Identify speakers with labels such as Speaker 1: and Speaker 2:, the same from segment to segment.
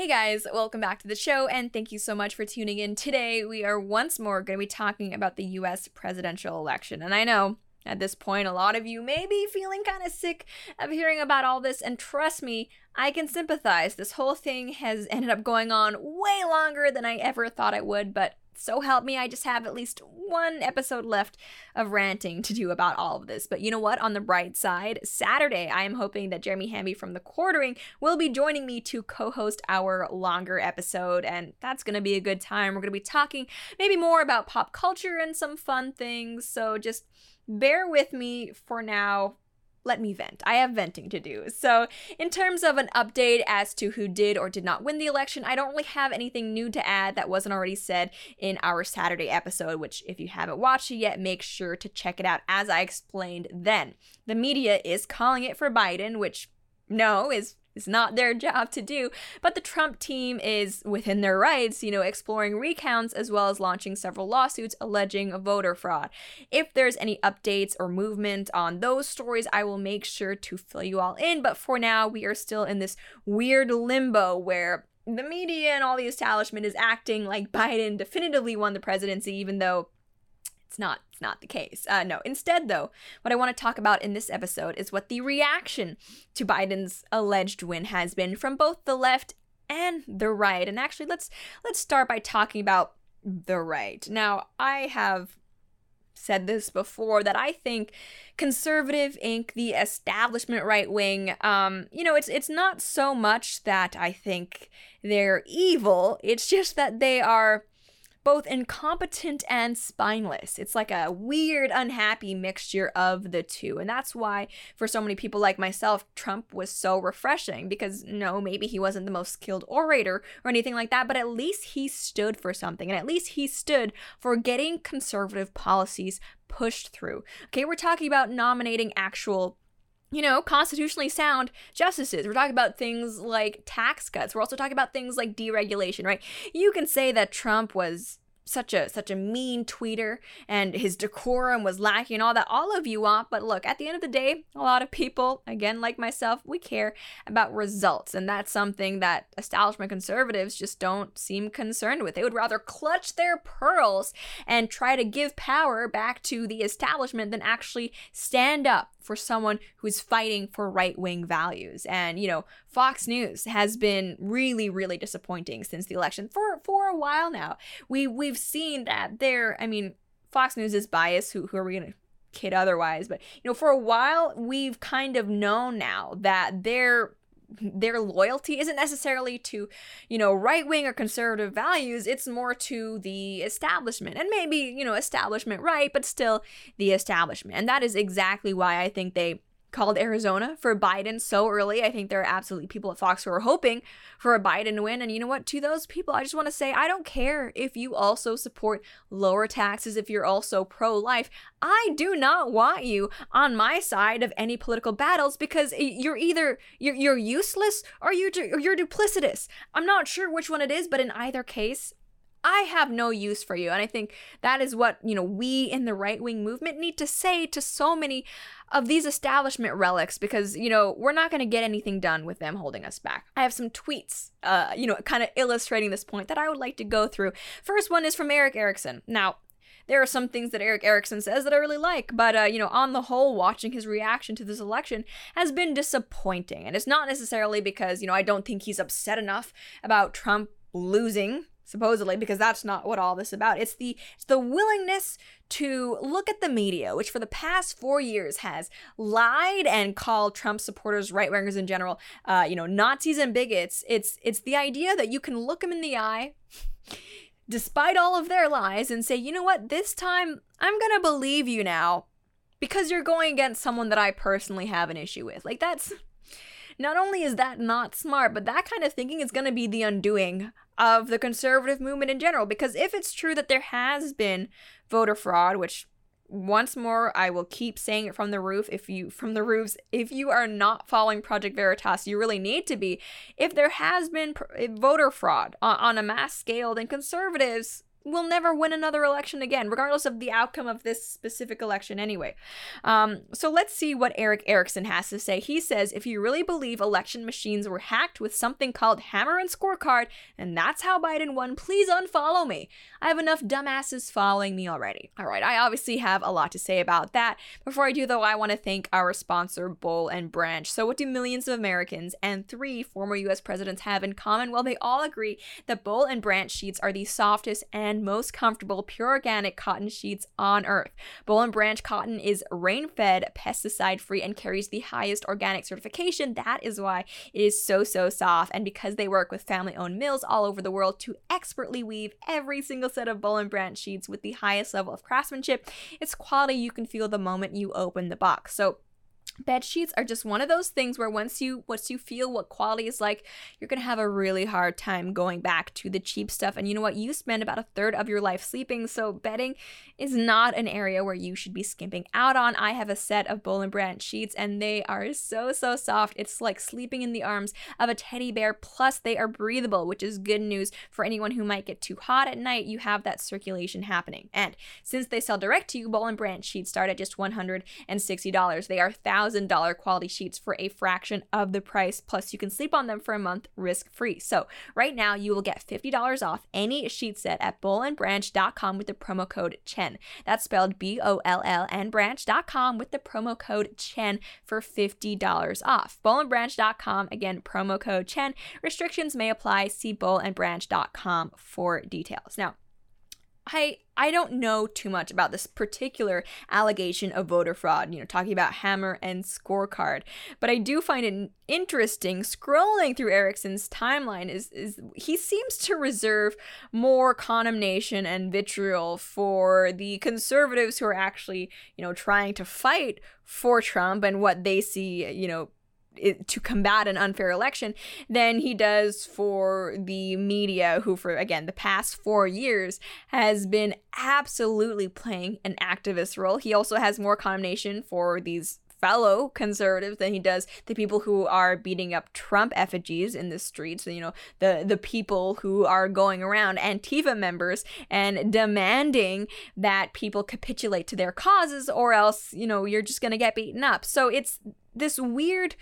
Speaker 1: Hey guys, welcome back to the show, and thank you so much for tuning in. Today, we are once more going to be talking about the US presidential election. And I know at this point, a lot of you may be feeling kind of sick of hearing about all this, and trust me, I can sympathize. This whole thing has ended up going on way longer than I ever thought it would, but so help me, I just have at least one episode left of ranting to do about all of this. But you know what? On the bright side, Saturday, I am hoping that Jeremy Hambly from The Quartering will be joining me to co host our longer episode, and that's going to be a good time. We're going to be talking maybe more about pop culture and some fun things. So just bear with me for now let me vent. I have venting to do. So, in terms of an update as to who did or did not win the election, I don't really have anything new to add that wasn't already said in our Saturday episode, which, if you haven't watched it yet, make sure to check it out as I explained then. The media is calling it for Biden, which no is it's not their job to do, but the Trump team is within their rights, you know, exploring recounts as well as launching several lawsuits alleging voter fraud. If there's any updates or movement on those stories, I will make sure to fill you all in. But for now, we are still in this weird limbo where the media and all the establishment is acting like Biden definitively won the presidency, even though it's not not the case. Uh, no, instead though, what I want to talk about in this episode is what the reaction to Biden's alleged win has been from both the left and the right. And actually, let's let's start by talking about the right. Now, I have said this before that I think conservative Inc., the establishment right wing, um, you know, it's it's not so much that I think they're evil. It's just that they are both incompetent and spineless. It's like a weird, unhappy mixture of the two. And that's why, for so many people like myself, Trump was so refreshing because, no, maybe he wasn't the most skilled orator or anything like that, but at least he stood for something. And at least he stood for getting conservative policies pushed through. Okay, we're talking about nominating actual you know, constitutionally sound justices. We're talking about things like tax cuts. We're also talking about things like deregulation, right? You can say that Trump was such a such a mean tweeter and his decorum was lacking and all that all of you want but look at the end of the day a lot of people again like myself we care about results and that's something that establishment conservatives just don't seem concerned with they would rather clutch their pearls and try to give power back to the establishment than actually stand up for someone who's fighting for right wing values. And, you know, Fox News has been really, really disappointing since the election for, for a while now. We, we've seen that there, I mean, Fox News is biased. Who, who are we to kid otherwise? But, you know, for a while, we've kind of known now that they're their loyalty isn't necessarily to, you know, right wing or conservative values. It's more to the establishment and maybe, you know, establishment right, but still the establishment. And that is exactly why I think they called Arizona for Biden so early. I think there are absolutely people at Fox who are hoping for a Biden win. And you know what? To those people, I just want to say I don't care if you also support lower taxes, if you're also pro life. I do not want you on my side of any political battles because you're either you're, you're useless or you're, or you're duplicitous. I'm not sure which one it is, but in either case, I have no use for you. And I think that is what, you know, we in the right wing movement need to say to so many of these establishment relics because, you know, we're not going to get anything done with them holding us back. I have some tweets, uh, you know, kind of illustrating this point that I would like to go through. First one is from Erick Erickson. Now, there are some things that Erick Erickson says that I really like, but uh, you know, on the whole, watching his reaction to this election has been disappointing, and it's not necessarily because you know I don't think he's upset enough about Trump losing supposedly because that's not what all this is about. It's the it's the willingness to look at the media which for the past four years has lied and called trump supporters right-wingers in general uh, you know nazis and bigots. It's it's the idea that you can look them in the eye despite all of their lies and say you know what? This time i'm gonna believe you now because you're going against someone that i personally have an issue with. Like that's not only is that not smart, but that kind of thinking is going to be the undoing of the conservative movement in general. Because if it's true that there has been voter fraud, which once more i will keep saying it from the roof if you from the roofs if you are not following project veritas you really need to be if there has been voter fraud on, on a mass scale then conservatives will never win another election again, regardless of the outcome of this specific election anyway. Um, so let's see what Erick Erickson has to say. He says if you really believe election machines were hacked with something called hammer and scorecard, and that's how Biden won, please unfollow me. I have enough dumbasses following me already. All right, I obviously have a lot to say about that. Before I do, though, I want to thank our sponsor, Boll and Branch. So, what do millions of Americans and three former US presidents have in common? Well, they all agree that Boll and Branch sheets are the softest and most comfortable pure organic cotton sheets on earth. Boll and Branch cotton is rain fed, pesticide free, and carries the highest organic certification. That is why it is so, so soft. And because they work with family owned mills all over the world to expertly weave every single set of Boll and Branch sheets with the highest level of craftsmanship. It's quality you can feel the moment you open the box. So bed sheets are just one of those things where once you once you feel what quality is like you're going to have a really hard time going back to the cheap stuff. And you know what? You spend about a third of your life sleeping so bedding is not an area where you should be skimping out on i have a set of Boll and Branch sheets and they are so so soft it's like sleeping in the arms of a teddy bear plus they are breathable which is good news for anyone who might get too hot at night you have that circulation happening and since they sell direct to you Boll and Branch sheets start at just $160 they are $1,000 quality sheets for a fraction of the price. Plus, you can sleep on them for a month risk free. So, right now, you will get $50 off any sheet set at bollandbranch.com with the promo code CHEN. That's spelled B O L L and branch.com with the promo code CHEN for $50 off. Bollandbranch.com, again, promo code CHEN. Restrictions may apply. See bollandbranch.com for details. Now, I I don't know too much about this particular allegation of voter fraud, you know, talking about hammer and scorecard, but I do find it interesting scrolling through Erickson's timeline is is he seems to reserve more condemnation and vitriol for the conservatives who are actually, you know, trying to fight for Trump and what they see, you know, to combat an unfair election than he does for the media who for again the past 4 years has been absolutely playing an activist role. He also has more condemnation for these fellow conservatives than he does the people who are beating up Trump effigies in the streets. You know, the the people who are going around Antifa members and demanding that people capitulate to their causes, or else you know you're just gonna get beaten up. So it's this weird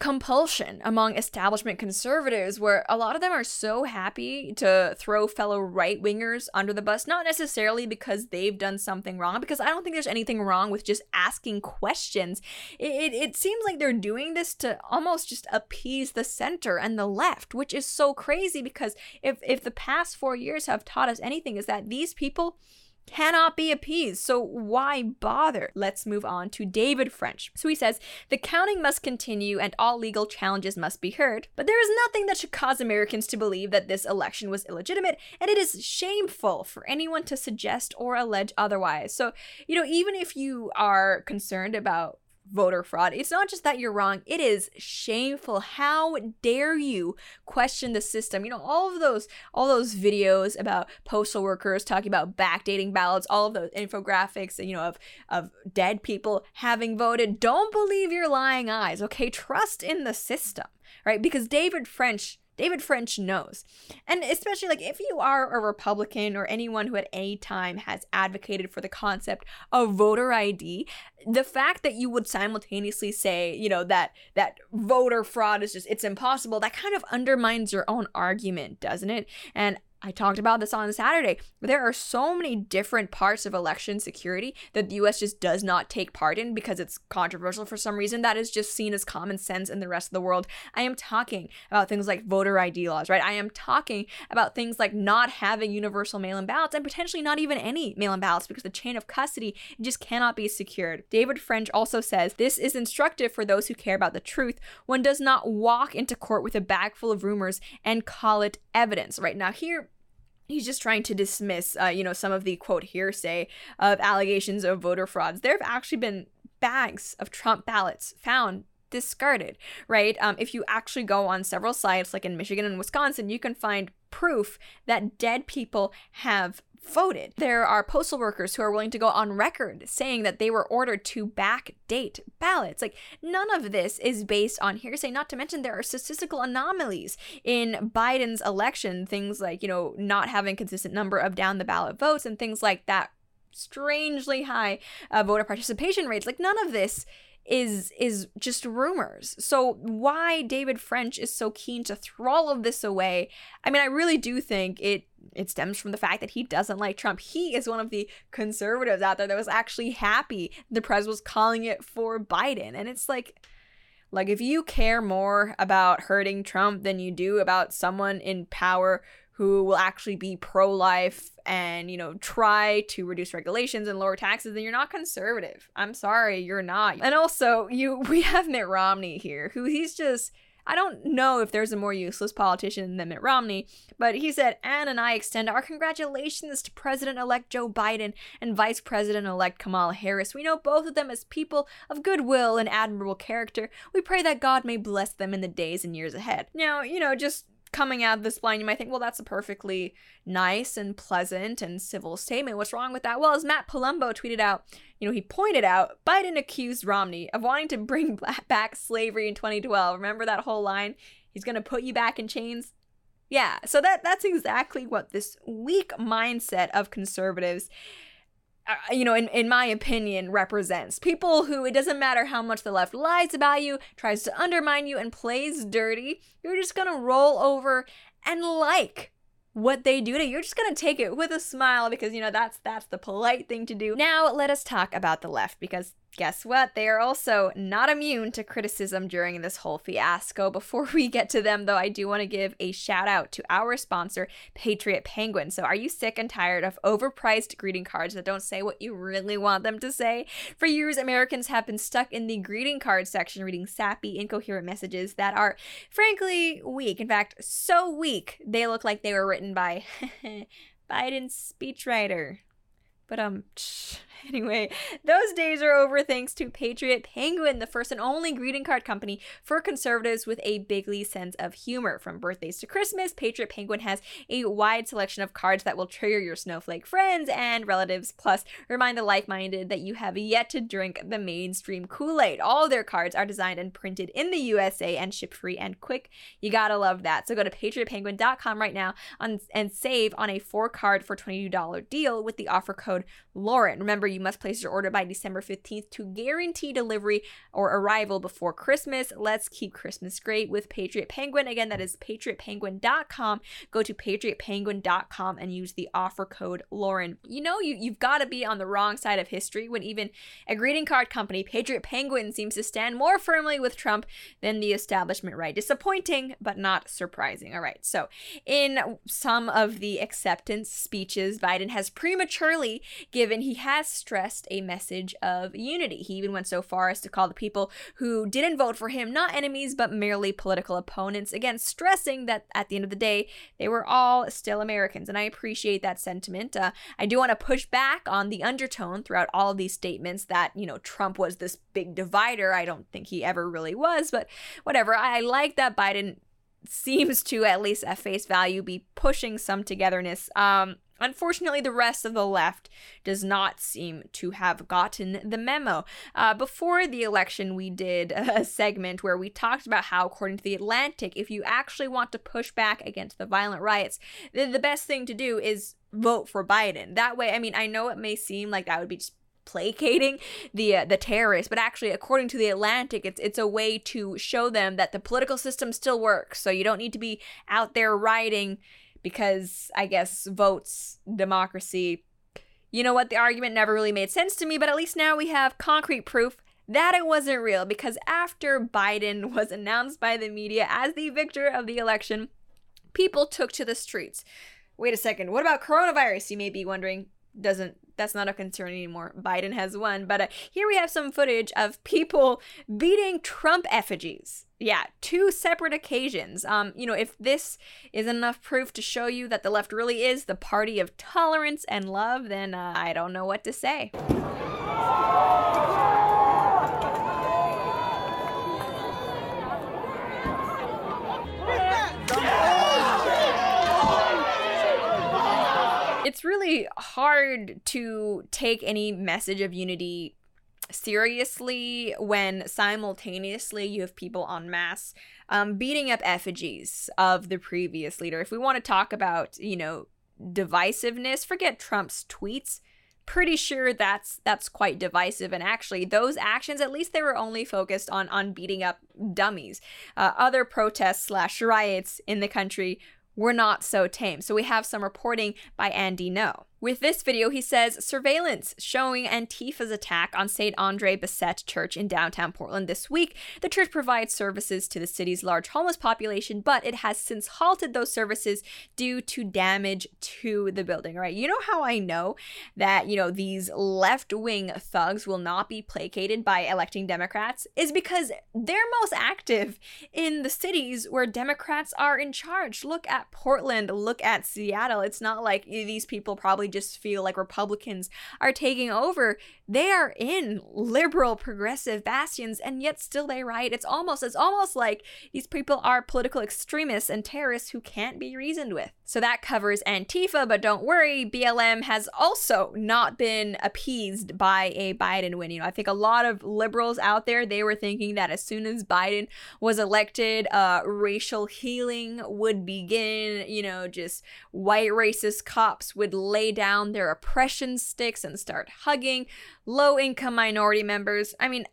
Speaker 1: compulsion among establishment conservatives where a lot of them are so happy to throw fellow right wingers under the bus, not necessarily because they've done something wrong, because I don't think there's anything wrong with just asking questions. It, it, it seems like they're doing this to almost just appease the center and the left, which is so crazy because if, if the past four years have taught us anything, is that these people cannot be appeased. So why bother? Let's move on to David French. So he says the counting must continue and all legal challenges must be heard, but there is nothing that should cause Americans to believe that this election was illegitimate, and it is shameful for anyone to suggest or allege otherwise. So, you know, even if you are concerned about voter fraud. It's not just that you're wrong, it is shameful. How dare you question the system? You know, all of those all those videos about postal workers talking about backdating ballots, all of those infographics, you know, of of dead people having voted. Don't believe your lying eyes, okay? Trust in the system, right? Because David French David French knows. And especially like if you are a Republican or anyone who at any time has advocated for the concept of voter ID, the fact that you would simultaneously say, you know, that that voter fraud is just it's impossible, that kind of undermines your own argument, doesn't it? And I talked about this on Saturday. But there are so many different parts of election security that the US just does not take part in because it's controversial for some reason. That is just seen as common sense in the rest of the world. I am talking about things like voter ID laws, right? I am talking about things like not having universal mail in ballots and potentially not even any mail in ballots because the chain of custody just cannot be secured. David French also says this is instructive for those who care about the truth. One does not walk into court with a bag full of rumors and call it evidence, right? Now, here, he's just trying to dismiss uh, you know some of the quote hearsay of allegations of voter frauds. There have actually been bags of trump ballots found discarded right? Um, if you actually go on several sites like in michigan and wisconsin you can find proof that dead people have voted. There are postal workers who are willing to go on record saying that they were ordered to backdate ballots. Like, none of this is based on hearsay, not to mention there are statistical anomalies in Biden's election, things like, you know, not having consistent number of down the ballot votes and things like that strangely high uh, voter participation rates. Like, none of this is is just rumors. So why David French is so keen to throw all of this away? I mean, I really do think it it stems from the fact that he doesn't like Trump. He is one of the conservatives out there that was actually happy the press was calling it for Biden. And it's like like if you care more about hurting Trump than you do about someone in power who will actually be pro-life and you know try to reduce regulations and lower taxes then you're not conservative i'm sorry you're not and also you we have mitt romney here who he's just I don't know if there's a more useless politician than Mitt Romney, but he said, Anne and I extend our congratulations to President elect Joe Biden and Vice President elect Kamala Harris. We know both of them as people of goodwill and admirable character. We pray that God may bless them in the days and years ahead. Now, you know, just coming out of this line, you might think, well, that's a perfectly nice and pleasant and civil statement. What's wrong with that? Well, as Matt Palumbo tweeted out, you know, he pointed out Biden accused Romney of wanting to bring back slavery in 2012. Remember that whole line? He's going to put you back in chains. Yeah, so that that's exactly what this weak mindset of conservatives Uh, you know, in, in my opinion, represents people who it doesn't matter how much the left lies about you, tries to undermine you, and plays dirty. You're just gonna roll over and like what they do to you. You're just gonna take it with a smile because you know that's that's the polite thing to do. Now let us talk about the left because guess what? They are also not immune to criticism during this whole fiasco. Before we get to them, though, I do want to give a shout out to our sponsor, Patriot Penguin. So, are you sick and tired of overpriced greeting cards that don't say what you really want them to say? For years, Americans have been stuck in the greeting card section reading sappy, incoherent messages that are, frankly, weak. In fact, so weak, they look like they were written by Biden's speechwriter. But um, anyway, those days are over thanks to Patriot Penguin, the first and only greeting card company for conservatives with a bigly sense of humor. From birthdays to Christmas, Patriot Penguin has a wide selection of cards that will trigger your snowflake friends and relatives, plus remind the like-minded that you have yet to drink the mainstream Kool-Aid. All their cards are designed and printed in the USA and ship free and quick. You gotta love that. So go to patriotpenguin.com right now on, and save on a four card for $22 deal with the offer code code Lauren. Remember, you must place your order by December 15th to guarantee delivery or arrival before Christmas. Let's keep Christmas great with Patriot Penguin. Again, that is patriotpenguin.com. Go to patriotpenguin.com and use the offer code Lauren. You know, you, you've got to be on the wrong side of history when even a greeting card company, Patriot Penguin, seems to stand more firmly with Trump than the establishment right. Disappointing, but not surprising. All right, so in some of the acceptance speeches, Biden has prematurely given he has stressed a message of unity. He even went so far as to call the people who didn't vote for him not enemies, but merely political opponents. Again, stressing that at the end of the day, they were all still Americans. And I appreciate that sentiment. Uh, I do want to push back on the undertone throughout all of these statements that, you know, Trump was this big divider. I don't think he ever really was, but whatever. I like that Biden seems to at least at face value be pushing some togetherness um Unfortunately, the rest of the left does not seem to have gotten the memo. Uh, before the election, we did a segment where we talked about how, according to The Atlantic, if you actually want to push back against the violent riots, then the best thing to do is vote for Biden. That way, I mean, I know it may seem like that would be just placating the uh, the terrorists but actually according to the Atlantic it's it's a way to show them that the political system still works so you don't need to be out there rioting because I guess votes, democracy. You know what? The argument never really made sense to me, but at least now we have concrete proof that it wasn't real because after Biden was announced by the media as the victor of the election, people took to the streets. Wait a second, what about coronavirus? You may be wondering. Doesn't that's not a concern anymore. Biden has won. But uh, here we have some footage of people beating Trump effigies. Yeah, two separate occasions. Um, you know, if this is enough proof to show you that the left really is the party of tolerance and love, then uh, I don't know what to say. it's really hard to take any message of unity seriously when simultaneously you have people en masse um, beating up effigies of the previous leader. If we want to talk about, you know, divisiveness, forget Trump's tweets. Pretty sure that's that's quite divisive, and actually, those actions at least they were only focused on on beating up dummies. Uh, other protests slash riots in the country were not so tame. So we have some reporting by Andy Ngo. With this video, he says surveillance showing Antifa's attack on St. Andre Bessette Church in downtown Portland this week. The church provides services to the city's large homeless population, but it has since halted those services due to damage to the building, right? You know how I know that, you know, these left wing thugs will not be placated by electing Democrats? Is because they're most active in the cities where Democrats are in charge. Look at Portland, look at Seattle. It's not like these people probably just feel like Republicans are taking over. They are in liberal progressive bastions and yet still they right. It's almost it's almost like these people are political extremists and terrorists who can't be reasoned with. So that covers Antifa, but don't worry, BLM has also not been appeased by a Biden win. You know, I think a lot of liberals out there they were thinking that as soon as Biden was elected, uh, racial healing would begin. You know, just white racist cops would lay down their oppression sticks and start hugging low income minority members. I mean,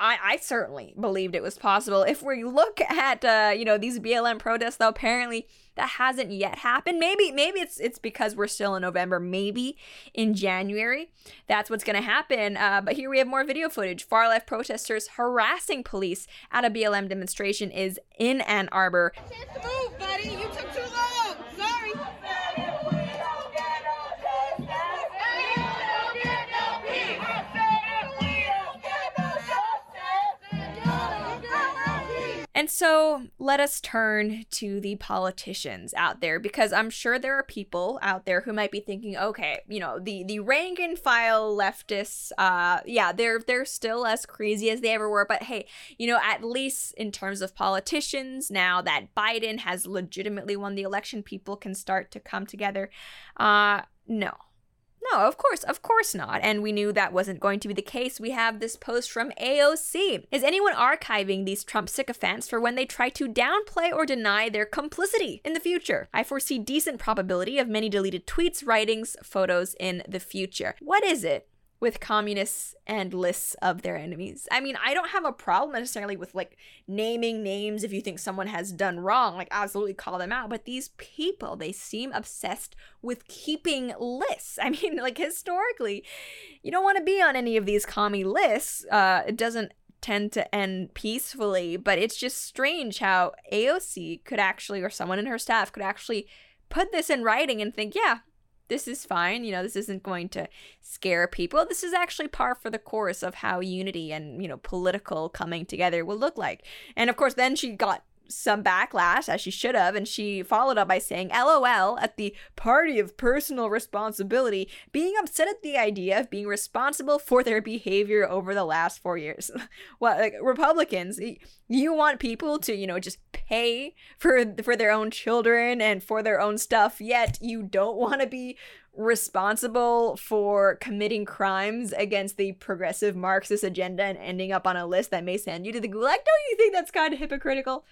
Speaker 1: I, I certainly believed it was possible. If we look at uh, you know these BLM protests, though, apparently that hasn't yet happened. Maybe maybe it's it's because we're still in November. Maybe in January that's what's to happen. Uh, but here we have more video footage. Far left protesters harassing police at a BLM demonstration is in Ann Arbor. Move, buddy. You took too long. And so let us turn to the politicians out there because I'm sure there are people out there who might be thinking, okay, you know, the the rank and file leftists, uh, yeah, they're they're still as crazy as they ever were, but hey, you know, at least in terms of politicians, now that Biden has legitimately won the election, people can start to come together. Uh, no, no, of course, of course not. And we knew that wasn't going to be the case. We have this post from AOC. Is anyone archiving these Trump sycophants for when they try to downplay or deny their complicity in the future? I foresee decent probability of many deleted tweets, writings, photos in the future. What is it with communists and lists of their enemies. I mean, I don't have a problem necessarily with like naming names if you think someone has done wrong, like absolutely call them out. But these people, they seem obsessed with keeping lists. I mean, like historically, you don't want to be on any of these commie lists. Uh, it doesn't tend to end peacefully, but it's just strange how AOC could actually, or someone in her staff could actually put this in writing and think, yeah, this is fine. You know, this isn't going to scare people. This is actually par for the course of how unity and, you know, political coming together will look like. And of course, then she got some backlash, as she should have, and she followed up by saying, LOL, at the party of personal responsibility, being upset at the idea of being responsible for their behavior over the last four years. what, like, Republicans, you want people to, you know, just pay for for their own children and for their own stuff, yet you don't want to be responsible for committing crimes against the progressive Marxist agenda and ending up on a list that may send you to the gulag. Don't you think that's kind of hypocritical?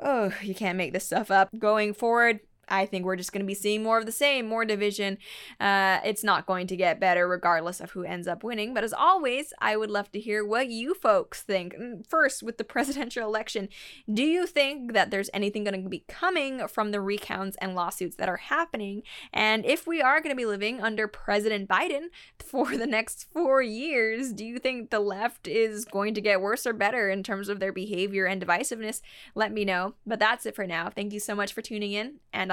Speaker 1: Oh, you can't make this stuff up. Going forward, I think we're just going to be seeing more of the same, more division. Uh, it's not going to get better regardless of who ends up winning. But as always, I would love to hear what you folks think. Mm, first, with the presidential election, do you think that there's anything going to be coming from the recounts and lawsuits that are happening? And if we are going to be living under President Biden for the next four years, do you think the left is going to get worse or better in terms of their behavior and divisiveness? Let me know. But that's it for now. Thank you so much for tuning in, and